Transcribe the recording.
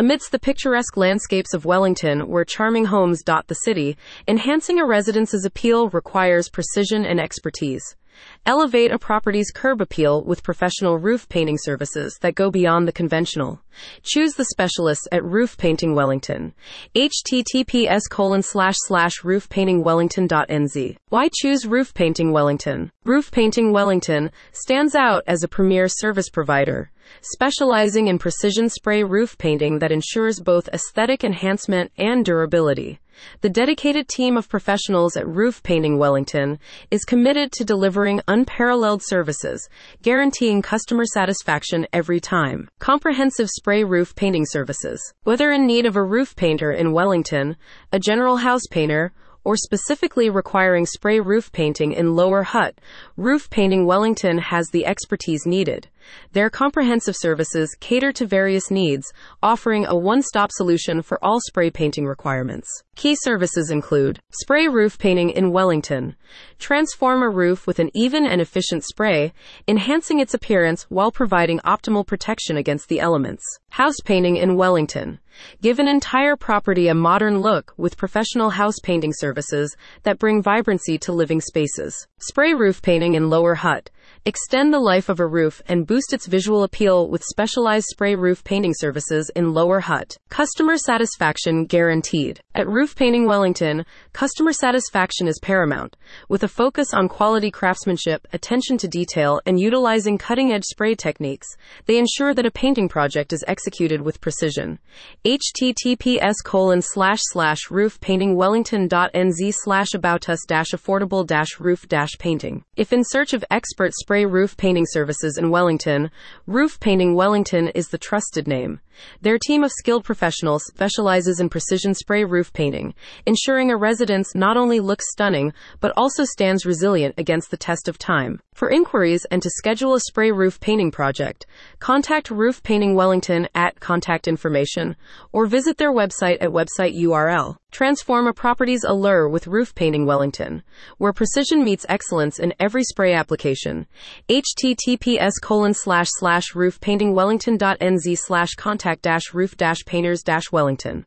Amidst the picturesque landscapes of Wellington, where charming homes dot the city, enhancing a residence's appeal requires precision and expertise. Elevate a property's curb appeal with professional roof painting services that go beyond the conventional. Choose the specialists at Roof Painting Wellington. https colon slash slash roofpaintingwellington.nz. Why choose Roof Painting Wellington? Roof Painting Wellington stands out as a premier service provider specializing in precision spray roof painting that ensures both aesthetic enhancement and durability. The dedicated team of professionals at Roof Painting Wellington is committed to delivering unparalleled services, guaranteeing customer satisfaction every time. Comprehensive spray roof painting services. Whether in need of a roof painter in Wellington, a general house painter, or specifically requiring spray roof painting in Lower Hutt, Roof Painting Wellington has the expertise needed. Their comprehensive services cater to various needs, offering a one stop solution for all spray painting requirements. Key services include spray roof painting in Wellington, transform a roof with an even and efficient spray, enhancing its appearance while providing optimal protection against the elements. House painting in Wellington, give an entire property a modern look with professional house painting services that bring vibrancy to living spaces. Spray roof painting in Lower Hutt, extend the life of a roof and boost its visual appeal with specialized spray roof painting services in Lower Hutt. Customer satisfaction guaranteed. At Roof Painting Wellington, customer satisfaction is paramount. With a focus on quality craftsmanship, attention to detail, and utilizing cutting edge spray techniques, they ensure that a painting project is executed with precision. https colon slash slash roofpaintingwellington.nz slash about us affordable roof painting. If in search of expert spray roof painting services in Wellington, Roof Painting Wellington is the trusted name. Their team of skilled professionals specializes in precision spray roof painting, ensuring a residence not only looks stunning, but also stands resilient against the test of time. For inquiries and to schedule a spray roof painting project, contact Roof Painting Wellington at contact information or visit their website at website URL. Transform a property's allure with Roof Painting Wellington, where precision meets excellence in every spray application. https colon slash slash roofpaintingwellington.nz slash contact dash roof painters Wellington.